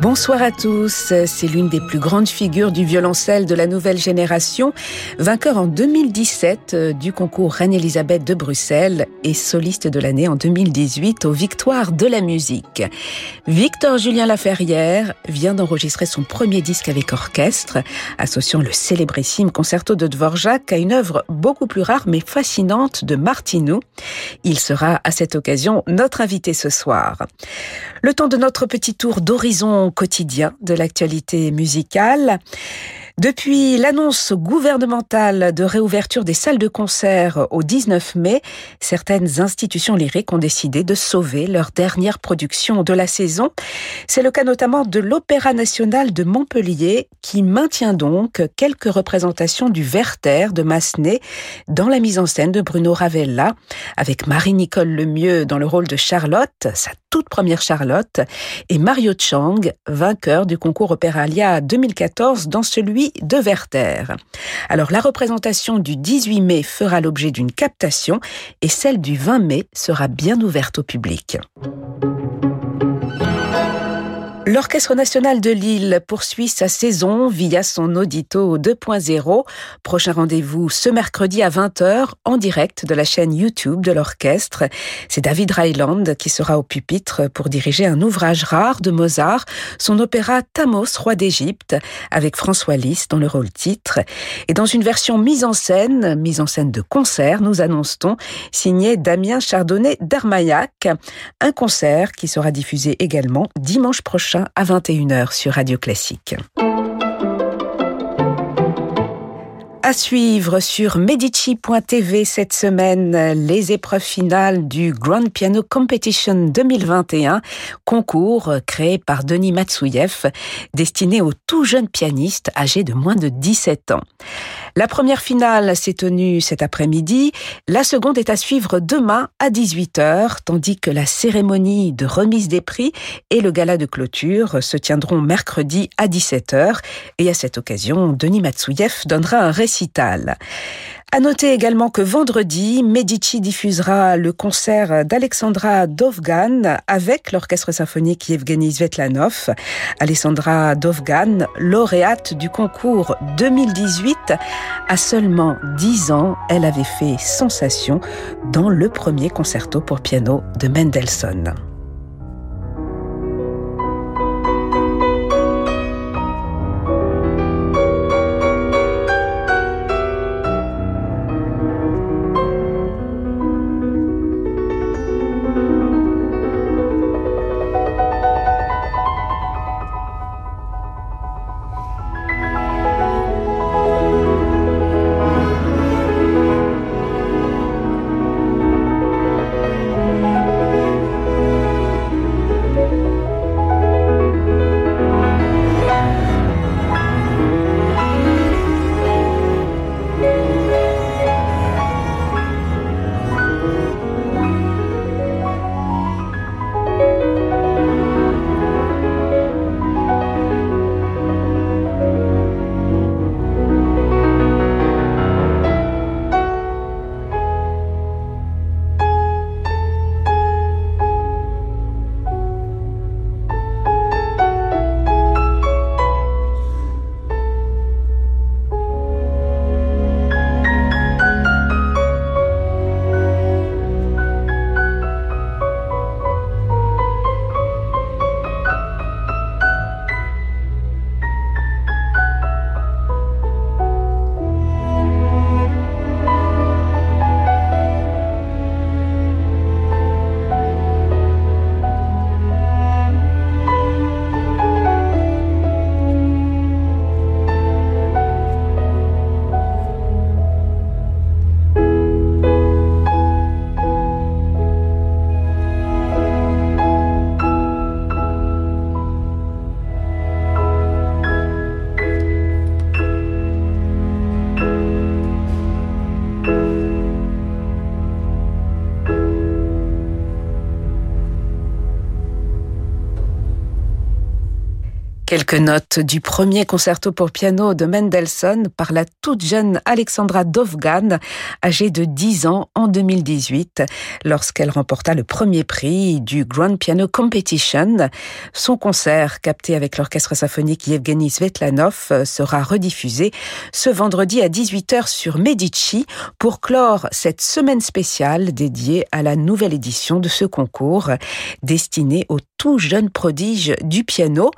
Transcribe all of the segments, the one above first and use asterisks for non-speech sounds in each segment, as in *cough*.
Bonsoir à tous. C'est l'une des plus grandes figures du violoncelle de la nouvelle génération, vainqueur en 2017 euh, du concours Reine-Elisabeth de Bruxelles et soliste de l'année en 2018 aux Victoires de la musique. Victor Julien Laferrière vient d'enregistrer son premier disque avec orchestre, associant le célébrissime concerto de Dvorak à une œuvre beaucoup plus rare mais fascinante de Martineau. Il sera à cette occasion notre invité ce soir. Le temps de notre petit tour d'horizon quotidien de l'actualité musicale. Depuis l'annonce gouvernementale de réouverture des salles de concert au 19 mai, certaines institutions lyriques ont décidé de sauver leur dernière production de la saison. C'est le cas notamment de l'Opéra national de Montpellier qui maintient donc quelques représentations du Werther de Massenet dans la mise en scène de Bruno Ravella avec Marie-Nicole Lemieux dans le rôle de Charlotte, toute première Charlotte, et Mario Chang, vainqueur du concours Opéralia 2014 dans celui de Werther. Alors la représentation du 18 mai fera l'objet d'une captation et celle du 20 mai sera bien ouverte au public. L'Orchestre national de Lille poursuit sa saison via son Audito 2.0. Prochain rendez-vous ce mercredi à 20h en direct de la chaîne YouTube de l'orchestre. C'est David Ryland qui sera au pupitre pour diriger un ouvrage rare de Mozart, son opéra Thamos, roi d'Égypte, avec François Lys dans le rôle titre. Et dans une version mise en scène, mise en scène de concert, nous annonce-t-on, signé Damien Chardonnay d'Armaillac. Un concert qui sera diffusé également dimanche prochain à 21h sur Radio Classique. À suivre sur Medici.tv cette semaine, les épreuves finales du Grand Piano Competition 2021, concours créé par Denis Matsouyev, destiné aux tout jeunes pianistes âgés de moins de 17 ans. La première finale s'est tenue cet après-midi, la seconde est à suivre demain à 18h, tandis que la cérémonie de remise des prix et le gala de clôture se tiendront mercredi à 17h. Et à cette occasion, Denis Matsouyev donnera un récital. À noter également que vendredi, Medici diffusera le concert d'Alexandra Dovgan avec l'orchestre symphonique Yevgeny Svetlanov. Alexandra Dovgan, lauréate du concours 2018, à seulement 10 ans, elle avait fait sensation dans le premier concerto pour piano de Mendelssohn. Quelques notes du premier concerto pour piano de Mendelssohn par la toute jeune Alexandra Dovgan, âgée de 10 ans en 2018, lorsqu'elle remporta le premier prix du Grand Piano Competition. Son concert, capté avec l'orchestre symphonique Yevgeny Svetlanov, sera rediffusé ce vendredi à 18h sur Medici pour clore cette semaine spéciale dédiée à la nouvelle édition de ce concours, destiné aux tout jeunes prodiges du piano.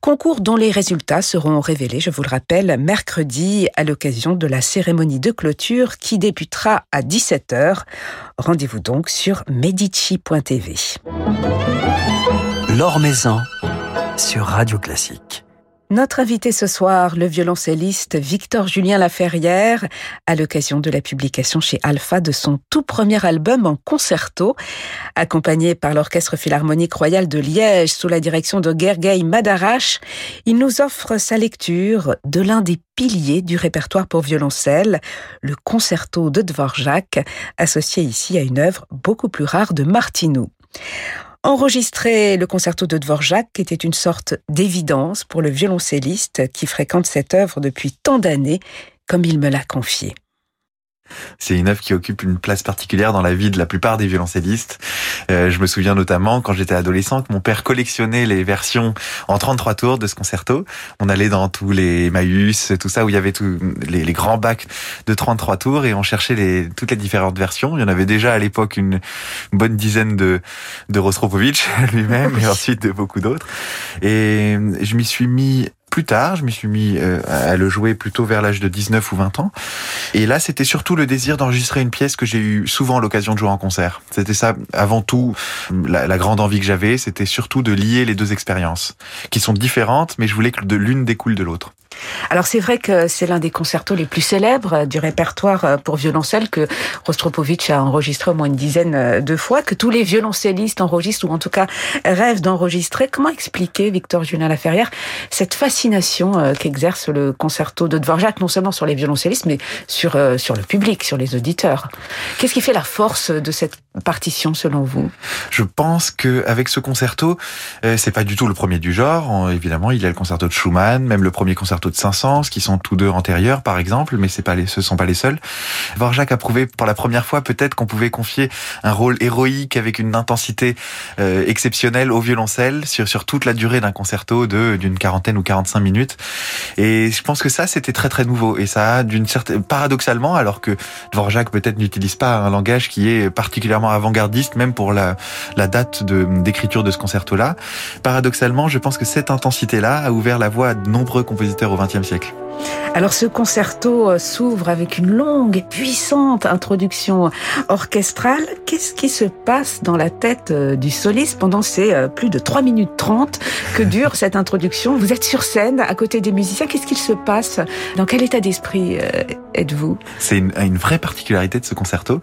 Concours dont les résultats seront révélés, je vous le rappelle, mercredi à l'occasion de la cérémonie de clôture qui débutera à 17h. Rendez-vous donc sur medici.tv. Maison sur Radio Classique. Notre invité ce soir, le violoncelliste Victor Julien Laferrière, à l'occasion de la publication chez Alpha de son tout premier album en concerto, accompagné par l'Orchestre Philharmonique Royal de Liège sous la direction de Gergely Madarash, il nous offre sa lecture de l'un des piliers du répertoire pour violoncelle, le concerto de Dvorak, associé ici à une œuvre beaucoup plus rare de Martinou. Enregistrer le concerto de Dvorak était une sorte d'évidence pour le violoncelliste qui fréquente cette œuvre depuis tant d'années, comme il me l'a confié. C'est une œuvre qui occupe une place particulière dans la vie de la plupart des violoncellistes. Euh, je me souviens notamment quand j'étais adolescent que mon père collectionnait les versions en 33 tours de ce concerto. On allait dans tous les Emmaüs, tout ça où il y avait tous les, les, grands bacs de 33 tours et on cherchait les, toutes les différentes versions. Il y en avait déjà à l'époque une, bonne dizaine de, de Rostropovitch *laughs* lui-même et ensuite de beaucoup d'autres. Et je m'y suis mis plus tard, je m'y suis mis euh, à le jouer plutôt vers l'âge de 19 ou 20 ans. Et là, c'était surtout le désir d'enregistrer une pièce que j'ai eu souvent l'occasion de jouer en concert. C'était ça, avant tout, la, la grande envie que j'avais, c'était surtout de lier les deux expériences, qui sont différentes, mais je voulais que l'une découle de l'autre. Alors c'est vrai que c'est l'un des concertos les plus célèbres du répertoire pour violoncelle que Rostropovitch a enregistré au moins une dizaine de fois, que tous les violoncellistes enregistrent ou en tout cas rêvent d'enregistrer. Comment expliquer, Victor Julien Laferrière, cette fascination qu'exerce le concerto de Dvorak, non seulement sur les violoncellistes, mais sur, sur le public, sur les auditeurs? Qu'est-ce qui fait la force de cette partition selon vous Je pense que avec ce concerto, c'est pas du tout le premier du genre. Évidemment, il y a le concerto de Schumann, même le premier concerto de Saint-Saëns, qui sont tous deux antérieurs, par exemple, mais c'est pas les, ce sont pas les seuls. Dvorak a prouvé pour la première fois peut-être qu'on pouvait confier un rôle héroïque avec une intensité euh, exceptionnelle au violoncelle sur, sur toute la durée d'un concerto de d'une quarantaine ou 45 minutes. Et je pense que ça, c'était très très nouveau. Et ça d'une certaine, paradoxalement, alors que Dvorak peut-être n'utilise pas un langage qui est particulièrement avant-gardiste, même pour la, date de, d'écriture de ce concerto-là, paradoxalement, je pense que cette intensité-là a ouvert la voie à de nombreux compositeurs au XXe siècle. Alors ce concerto s'ouvre avec une longue et puissante introduction orchestrale. Qu'est-ce qui se passe dans la tête du soliste pendant ces plus de 3 minutes 30 que dure cette introduction? Vous êtes sur scène à côté des musiciens. Qu'est-ce qu'il se passe? Dans quel état d'esprit êtes-vous? C'est une, vraie particularité de ce concerto.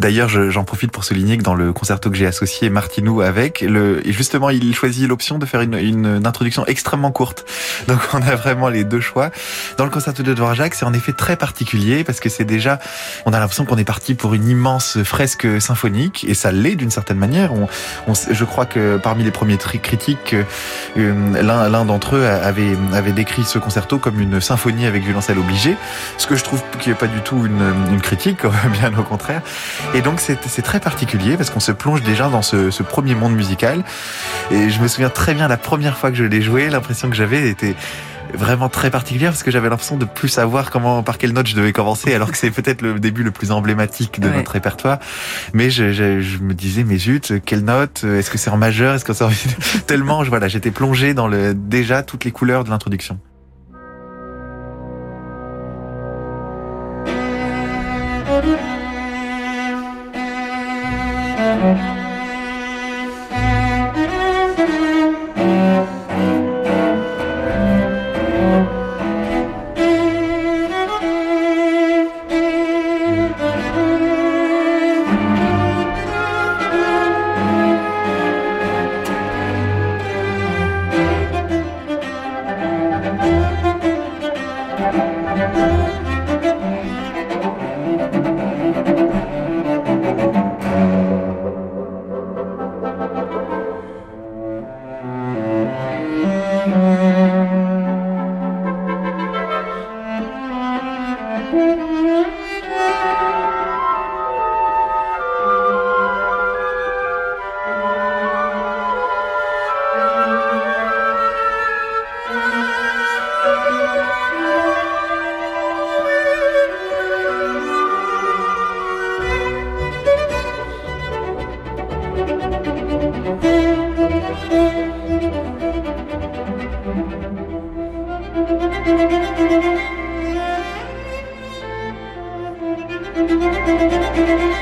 D'ailleurs, j'en profite pour souligner que dans le concerto que j'ai associé Martinou avec, justement, il choisit l'option de faire une introduction extrêmement courte. Donc on a vraiment les deux choix. Dans le concerto de Dvorak, c'est en effet très particulier parce que c'est déjà, on a l'impression qu'on est parti pour une immense fresque symphonique et ça l'est d'une certaine manière. Je crois que parmi les premiers critiques, euh, l'un d'entre eux avait, décrit ce concerto comme une symphonie avec violoncelle obligé, ce que je trouve qui n'est pas du tout une, une, critique, *laughs* bien au contraire. Et donc c'est très particulier parce qu'on se plonge déjà dans ce, ce premier monde musical. Et je me souviens très bien la première fois que je l'ai joué, l'impression que j'avais était vraiment très particulière parce que j'avais l'impression de plus savoir comment par quelle note je devais commencer alors que c'est peut-être le début le plus emblématique de ouais. notre répertoire mais je, je, je, me disais mais zut quelle note est-ce que c'est en majeur est-ce que c'est en... tellement voilà j'étais plongé dans le déjà toutes les couleurs de l'introduction Música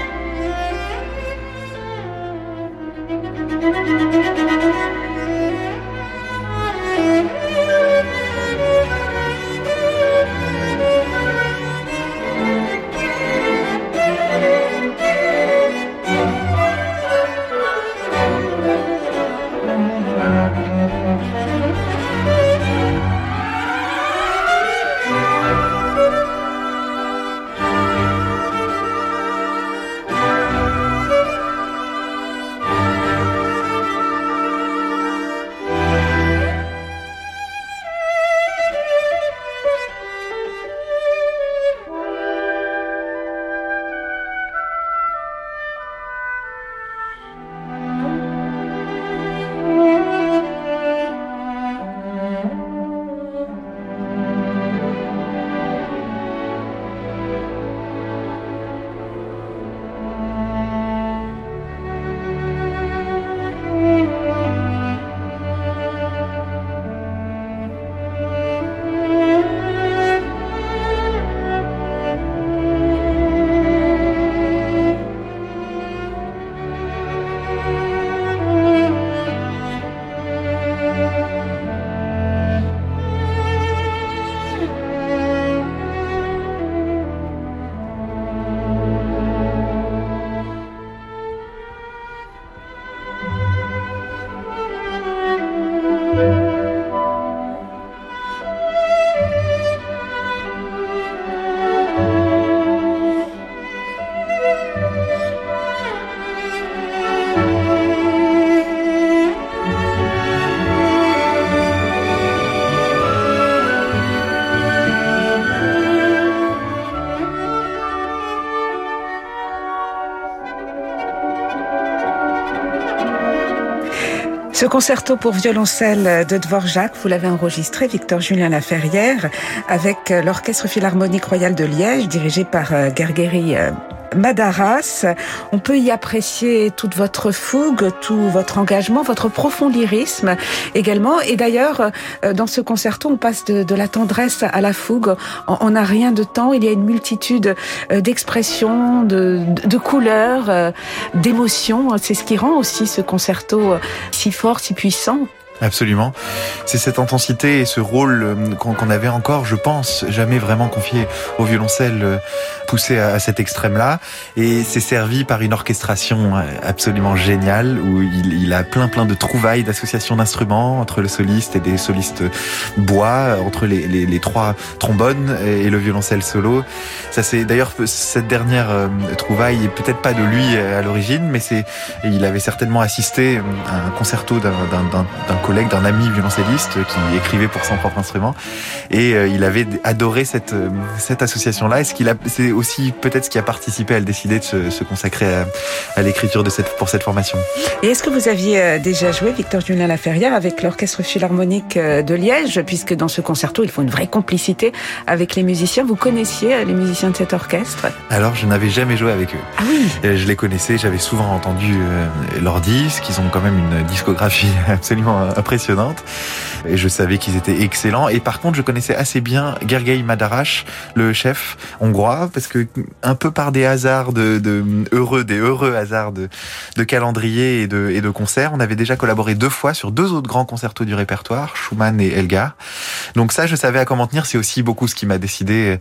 Ce concerto pour violoncelle de Dvorak, vous l'avez enregistré, Victor Julien Laferrière, avec l'Orchestre Philharmonique Royal de Liège, dirigé par euh, Gergeri euh, Madaras. On peut y apprécier toute votre fougue, tout votre engagement, votre profond lyrisme également. Et d'ailleurs, euh, dans ce concerto, on passe de, la tendresse à la fougue. On n'a rien de temps. Il y a une multitude d'expressions, de, de, couleurs, d'émotions. C'est ce qui rend aussi ce concerto si fort si puissant. Absolument. C'est cette intensité et ce rôle euh, qu'on avait encore, je pense, jamais vraiment confié au violoncelle euh, poussé à cet extrême-là. Et c'est servi par une orchestration euh, absolument géniale où il, a plein plein de trouvailles, d'associations d'instruments entre le soliste et des solistes bois, entre les, les, trois trombones et le violoncelle solo. Ça c'est d'ailleurs cette dernière trouvaille peut-être pas de lui à l'origine, mais c'est il avait certainement assisté à un concerto d'un collègue, d'un ami violoncelliste qui écrivait pour son propre instrument. Et euh, il avait adoré cette, euh, cette association-là. Et ce qu'il a, c'est aussi peut-être ce qui a participé à le décider de se, se consacrer à, l'écriture de cette, pour cette formation? Et est-ce que vous aviez euh, déjà joué, Victor Julien Laferrière, avec l'Orchestre Philharmonique de Liège, puisque dans ce concerto, il faut une vraie complicité avec les musiciens. Vous connaissiez les musiciens de cet orchestre? Alors, je n'avais jamais joué avec eux. Ah oui Je les connaissais, j'avais souvent entendu leurs disques. Ils ont quand même une discographie *laughs* absolument impressionnante. Et je savais qu'ils étaient excellents. Et par contre, je connaissais assez bien Gergely Madarash, le chef hongrois, parce que un peu par des hasards de, de heureux, des heureux hasards de, de calendrier et de, et de concerts, on avait déjà collaboré deux fois sur deux autres grands concertos du répertoire, Schumann et Elgar. Donc ça, je savais à comment tenir. C'est aussi beaucoup ce qui m'a décidé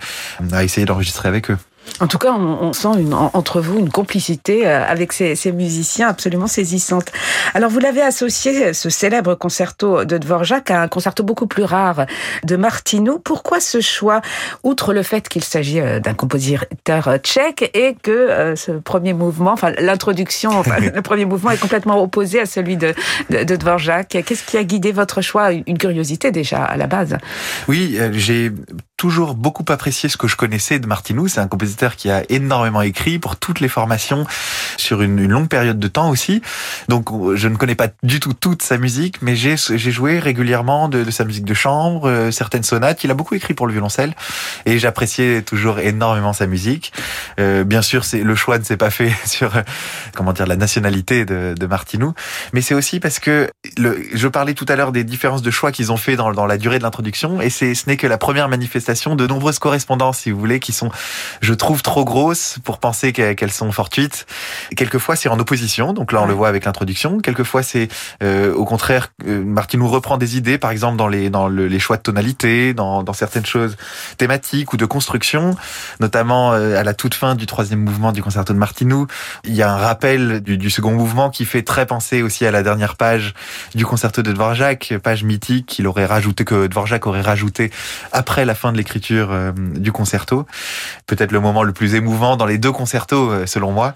à essayer d'enregistrer avec eux. En tout cas, on, sent une, entre vous une complicité euh, avec ces, ces, musiciens absolument saisissante. Alors, vous l'avez associé, ce célèbre concerto de Dvorak, à un concerto beaucoup plus rare de Martinou. Pourquoi ce choix, outre le fait qu'il s'agit euh, d'un compositeur tchèque et que euh, ce premier mouvement, enfin l'introduction, *laughs* enfin, le premier mouvement est complètement opposé à celui de, de, de Dvorak Qu'est-ce qui a guidé votre choix? Une curiosité déjà à la base. Oui, j'ai toujours beaucoup apprécié ce que je connaissais de Martinou. C'est un compositeur qui a énormément écrit pour toutes les formations sur une, longue période de temps aussi. Donc je ne connais pas du tout toute sa musique, mais j'ai joué régulièrement de, sa musique de chambre, euh, certaines sonates. Il a beaucoup écrit pour le violoncelle et j'appréciais toujours énormément sa musique. Euh, bien sûr, c'est le choix ne s'est pas fait *laughs* sur euh, comment dire la nationalité de, de Martinou, mais c'est aussi parce que le, je parlais tout à l'heure des différences de choix qu'ils ont fait dans, dans la durée de l'introduction et ce n'est que la première manifestation de nombreuses correspondances, si vous voulez, qui sont, je trouve, trop grosses pour penser qu'elles sont fortuites. Quelquefois, c'est en opposition. Donc là, on le voit avec l'introduction. Quelquefois, c'est euh, au contraire, euh, Martin nous reprend des idées, par exemple dans les dans les choix de tonalité, dans, dans certaines choses thématiques ou de construction, notamment euh, à la toute fin du troisième mouvement du concerto de Martinou. Il y a un rappel du, du, second mouvement qui fait très penser aussi à la dernière page du concerto de Dvorak, page mythique qu'il aurait rajouté que Dvorak aurait rajouté après la fin de l'écriture euh, du concerto. Peut-être le moment le plus émouvant dans les deux concertos, euh, selon moi.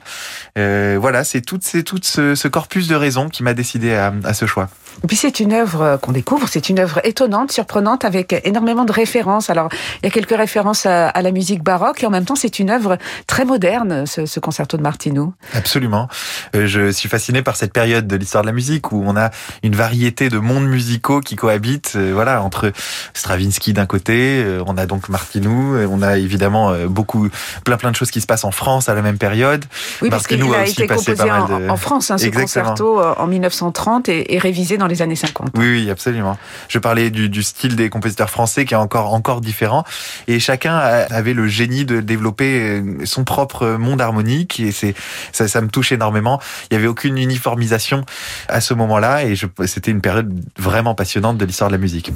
Euh, voilà, c'est tout, c'est tout ce, corpus de raisons qui m'a décidé à, à ce choix. Et puis c'est une œuvre qu'on découvre, c'est une œuvre étonnante, surprenante, avec énormément de références. Alors il y a quelques références à, à la musique baroque et en même temps c'est une œuvre très moderne, ce, ce concerto de Martineau. Absolument. je suis fasciné par cette période de l'histoire de la musique où on a une variété de mondes musicaux qui cohabitent, voilà, entre Stravinsky d'un côté, on a donc Martinou, on a évidemment euh, beaucoup, plein plein de choses qui se passent en France à la même période. Oui, parce qu'il a, été composé en, en, France, hein, ce concerto euh, en 1930 et, et, révisé dans les années 50. Oui, oui, absolument. Je parlais du, du, style des compositeurs français qui est encore encore différent, et chacun avait le génie de développer euh, son propre monde harmonique, et c'est ça, ça me touche énormément. Il y avait aucune uniformisation à ce moment-là, et c'était une période vraiment passionnante de l'histoire de la musique.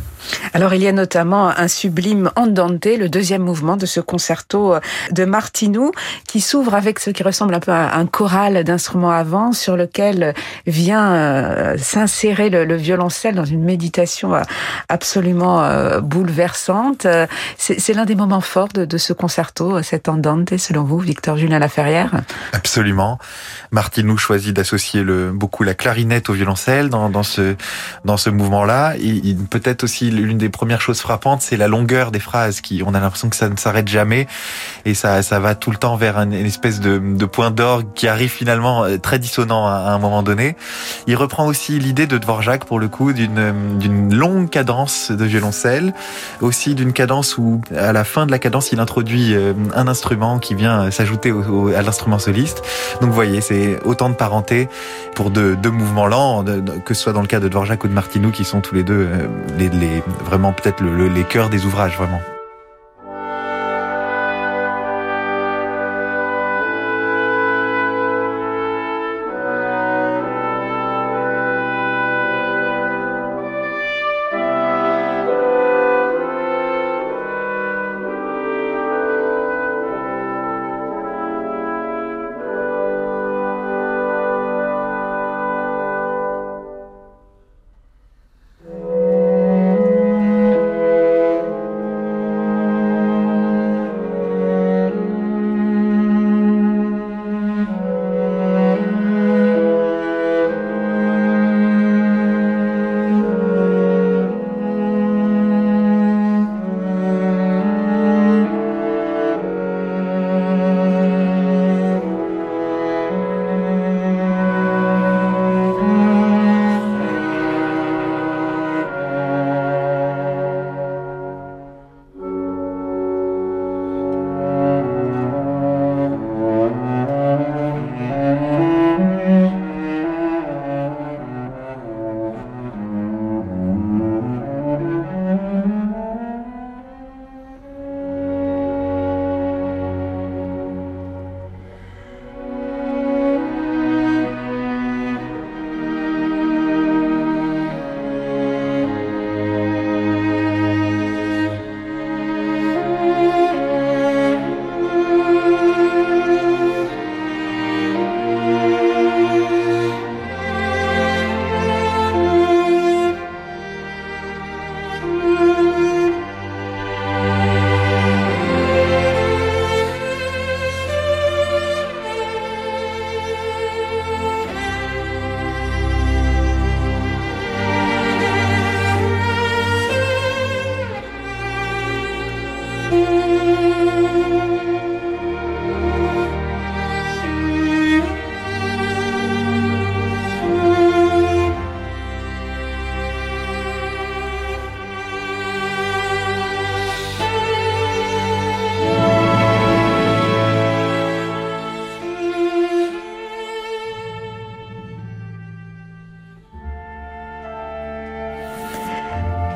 Alors il y a notamment un sublime Andante, le deuxième mouvement de ce concerto euh, de Martinou, qui s'ouvre avec ce qui ressemble un peu à un choral d'instruments avant, sur lequel vient euh, s'insérer le, violoncelle dans une méditation euh, absolument bouleversante. C'est l'un des moments forts de, ce concerto, cet Andante, selon vous, Victor Julien Laferrière? Absolument. Martinou choisit d'associer beaucoup la clarinette au violoncelle dans, ce, dans ce mouvement-là. Peut-être aussi l'une des premières choses frappantes, c'est la longueur des phrases phrases qui, on a l'impression que ça ne s'arrête jamais et ça, ça va tout le temps vers une, espèce de, de point d'orgue qui arrive finalement euh, très dissonant à, un moment donné. Il reprend aussi l'idée de Dvorak pour le coup d'une, d'une longue cadence de violoncelle, aussi d'une cadence où à la fin de la cadence il introduit euh, un instrument qui vient s'ajouter à l'instrument soliste. Donc vous voyez, c'est autant de parenté pour deux, deux mouvements lents, que ce soit dans le cas de Dvorak ou de Martinou qui sont tous les deux euh, les, les vraiment peut-être le, les cœurs des ouvrages vraiment.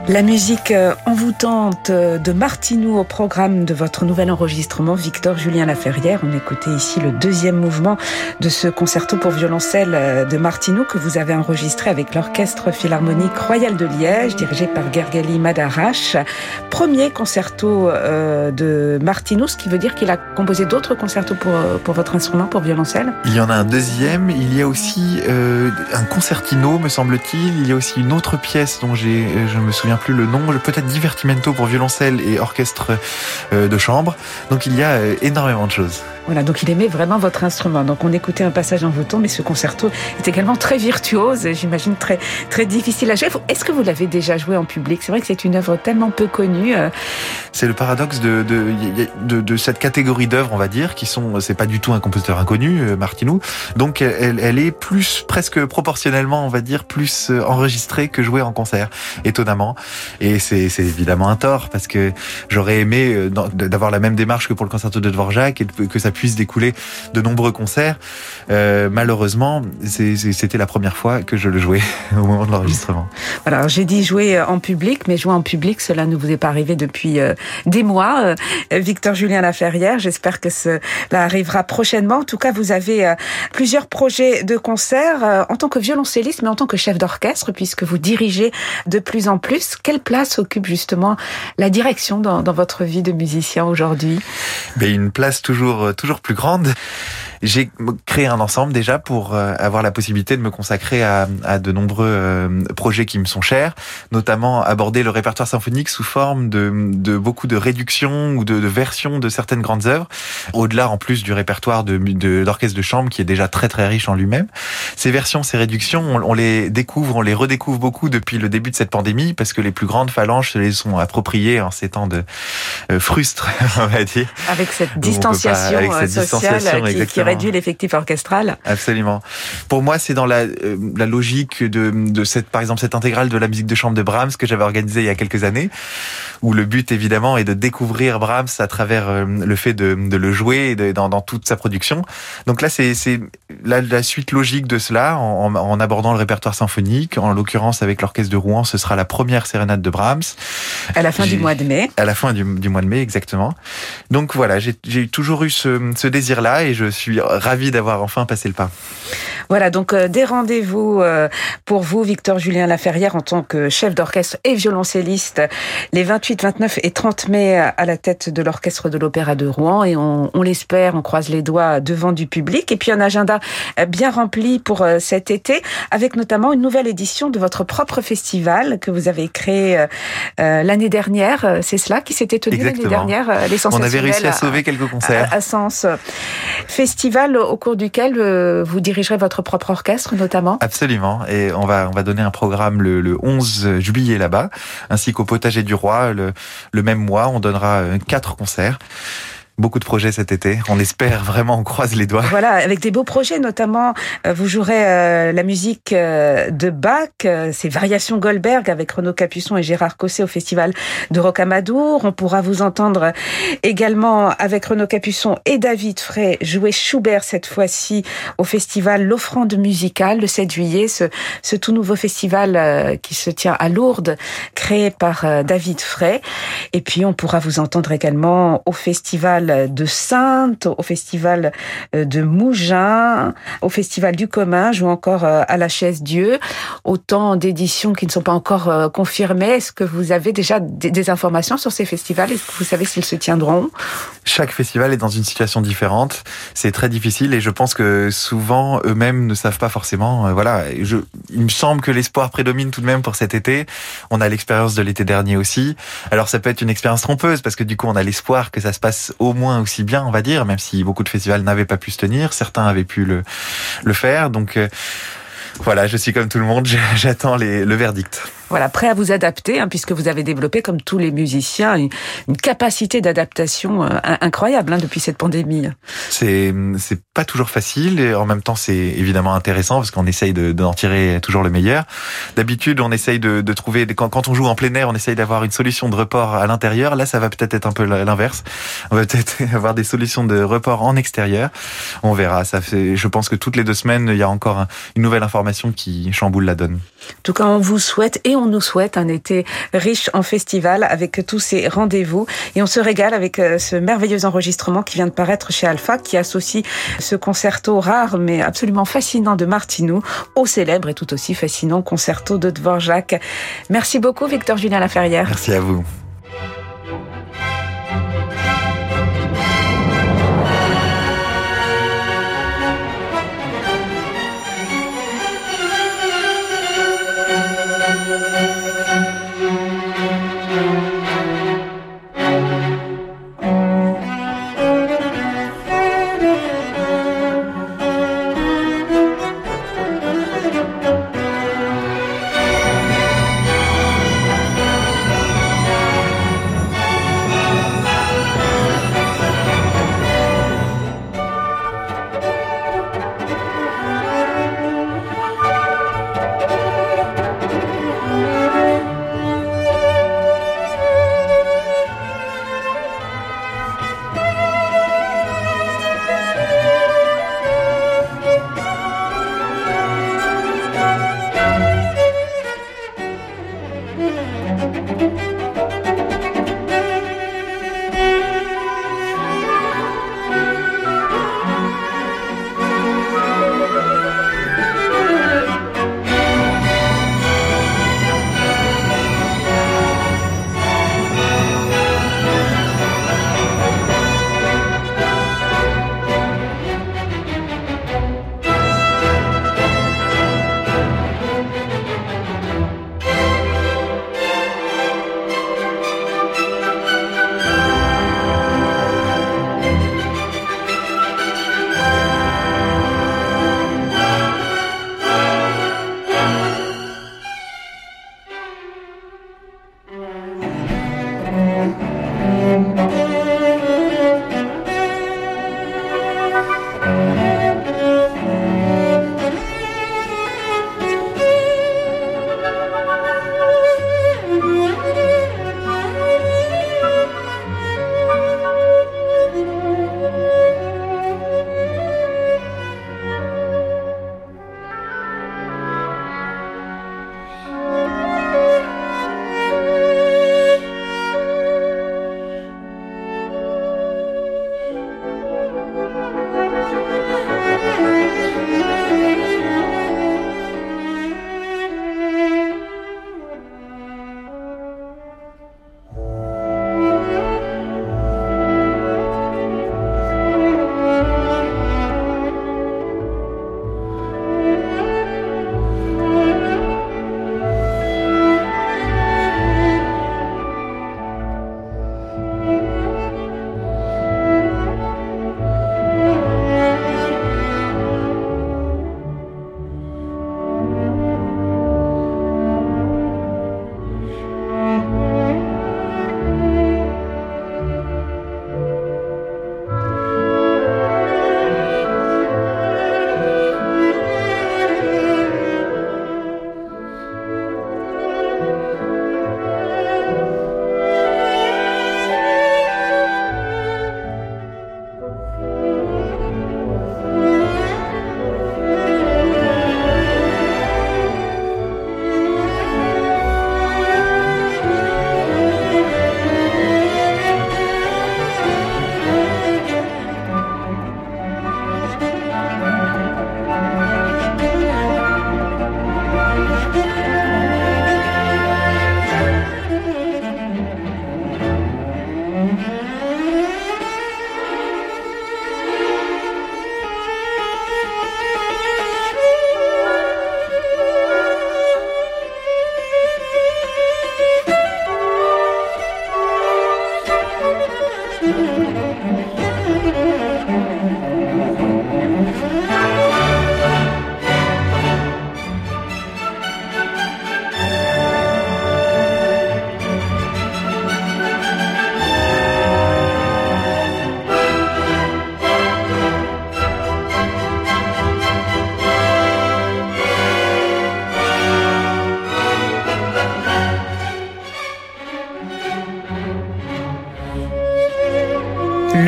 La musique euh, envoûtante euh, de Martinou au programme de votre nouvel enregistrement, Victor Julien Laferrière. On écoutait ici le deuxième mouvement de ce concerto pour violoncelle euh, de Martinou que vous avez enregistré avec l'Orchestre Philharmonique Royal de Liège, dirigé par Gergely Madarache. Premier concerto de Martinou, ce qui veut dire qu'il a composé d'autres concertos pour, pour votre instrument, pour violoncelle Il y en a un deuxième. Il y a aussi un concertino, me semble-t-il. Il y a aussi une autre pièce dont j'ai, je me souviens plus le nom, peut-être Divertimento pour violoncelle et orchestre euh, de chambre. Donc il y a euh, énormément de choses. Voilà, donc il aimait vraiment votre instrument. Donc on écoutait un passage en votant, mais ce concerto est également très virtuose, j'imagine très très difficile à jouer. Est-ce que vous l'avez déjà joué en public? C'est vrai que c'est une œuvre tellement peu connue. Euh. C'est le paradoxe de de, de, de cette catégorie d'œuvres, on va dire, qui sont, c'est pas du tout un compositeur inconnu, Martinou. Donc elle, elle est plus presque proportionnellement, on va dire, plus enregistrée que jouée en concert, étonnamment. Et c'est évidemment un tort parce que j'aurais aimé d'avoir la même démarche que pour le concerto de Dvorak et que ça puisse découler de nombreux concerts. Euh, malheureusement, c'était la première fois que je le jouais *laughs* au moment de l'enregistrement. Alors j'ai dit jouer en public, mais jouer en public, cela ne vous est pas arrivé depuis euh, des mois. Euh, Victor Julien Laferrière, j'espère que cela arrivera prochainement. En tout cas, vous avez plusieurs projets de concert en tant que violoncelliste, mais en tant que chef d'orchestre, puisque vous dirigez de plus en plus. Quelle place occupe justement la direction dans, votre vie de musicien aujourd'hui? Ben, Une place toujours toujours plus grande. J'ai créé un ensemble déjà pour euh, avoir la possibilité de me consacrer à, de nombreux euh, projets qui me sont chers, notamment aborder le répertoire symphonique sous forme de, de beaucoup de réductions ou de, de, versions de certaines grandes œuvres, au-delà en plus du répertoire de d'orchestre de, chambre qui est déjà très très riche en lui-même. Ces versions, ces réductions, on, on, les découvre, on les redécouvre beaucoup depuis le début de cette pandémie parce que les plus grandes phalanges se les sont appropriées en ces temps de euh, frustre, *laughs* on va dire. Avec cette distanciation euh, sociale qui, qui, réduit l'effectif orchestral. Absolument. Pour moi, c'est dans la, euh, la logique de, de cette, par exemple, cette intégrale de la musique de chambre de Brahms que j'avais organisée il y a quelques années, où le but évidemment est de découvrir Brahms à travers le fait de, de le jouer dans, dans, toute sa production. Donc là, c'est la, la, suite logique de cela en, en abordant le répertoire symphonique. En l'occurrence, avec l'orchestre de Rouen, ce sera la première sérénade de Brahms. À la fin du mois de mai. À la fin du, du mois de mai, exactement. Donc voilà, j'ai toujours eu ce, ce désir-là et je suis ravi d'avoir enfin passé le pas. Voilà, donc euh, des rendez-vous euh, pour vous, Victor Julien Laferrière, en tant que chef d'orchestre et violoncelliste, les 28, 29 et 30 mai à la tête de l'orchestre de l'Opéra de Rouen. Et on, on l'espère, on croise les doigts devant du public. Et puis un agenda bien rempli pour euh, cet été, avec notamment une nouvelle édition de votre propre festival que vous avez créé euh, l'année dernière. C'est cela qui s'était tenu l'année dernière, les On avait réussi à sauver quelques concerts. À, à Sens. Festival au cours duquel vous dirigerez votre propre orchestre notamment Absolument. Et on va, on va donner un programme le, le 11 juillet là-bas, ainsi qu'au Potager du Roi. Le, le même mois, on donnera euh, quatre concerts beaucoup de projets cet été. On espère vraiment, on croise les doigts. Voilà, avec des beaux projets, notamment, euh, vous jouerez euh, la musique euh, de Bach, ces variations Goldberg avec Renaud Capuçon et Gérard Cosset au festival de Rocamadour. On pourra vous entendre également avec Renaud Capuçon et David Frey jouer Schubert cette fois-ci au festival L'Offrande musicale le 7 juillet, ce, ce tout nouveau festival qui se tient à Lourdes, créé par David Frey. Et puis, on pourra vous entendre également au festival de Sainte, au festival euh, de Mougins, au festival du commun, ou encore euh, à la chaise Dieu. Autant d'éditions qui ne sont pas encore euh, confirmées. Est-ce que vous avez déjà des informations sur ces festivals? Est-ce que vous savez s'ils se tiendront? Chaque festival est dans une situation différente. C'est très difficile et je pense que souvent eux-mêmes ne savent pas forcément. Voilà, il me semble que l'espoir prédomine tout de même pour cet été. On a l'expérience de l'été dernier aussi. Alors ça peut être une expérience trompeuse parce que du coup on a l'espoir que ça se passe au moins aussi bien, on va dire, même si beaucoup de festivals n'avaient pas pu se tenir, certains avaient pu le, faire. Donc euh, voilà, je suis comme tout le monde, *laughs* j'attends le verdict. Voilà, prêt à vous adapter, hein, puisque vous avez développé, comme tous les musiciens, une, capacité d'adaptation euh, incroyable hein, depuis cette pandémie. C'est c'est pas toujours facile et en même temps c'est évidemment intéressant parce qu'on essaye de d'en tirer toujours le meilleur. D'habitude, on essaye de, de trouver quand, quand, on joue en plein air, on essaye d'avoir une solution de report à l'intérieur. Là, ça va peut-être être un peu l'inverse. On va peut-être *laughs* avoir des solutions de report en extérieur. On verra. Ça fait, je pense que toutes les deux semaines, il y a encore une nouvelle information qui chamboule la donne. En tout cas, on vous souhaite et on nous souhaite un été riche en festivals avec tous ces rendez-vous. Et on se régale avec euh, ce merveilleux enregistrement qui vient de paraître chez Alpha, qui associe ce concerto rare mais absolument fascinant de Martinou au célèbre et tout aussi fascinant concerto de Dvorak. Merci beaucoup, Victor Julien Laferrière. Merci à vous.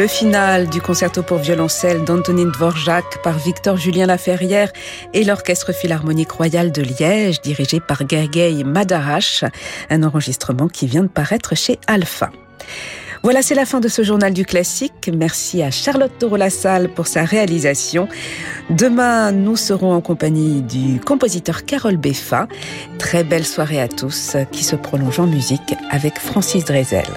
Final du concerto pour violoncelle d'Antonin Dvorak par Victor Julien Laferrière et l'Orchestre Philharmonique Royal de Liège dirigé par Gergely Madarash, un enregistrement qui vient de paraître chez Alpha. Voilà, c'est la fin de ce journal du classique. Merci à Charlotte Toro-Lassalle pour sa réalisation. Demain, nous serons en compagnie du compositeur Carole Beffa. Très belle soirée à tous qui se prolonge en musique avec Francis Drezel.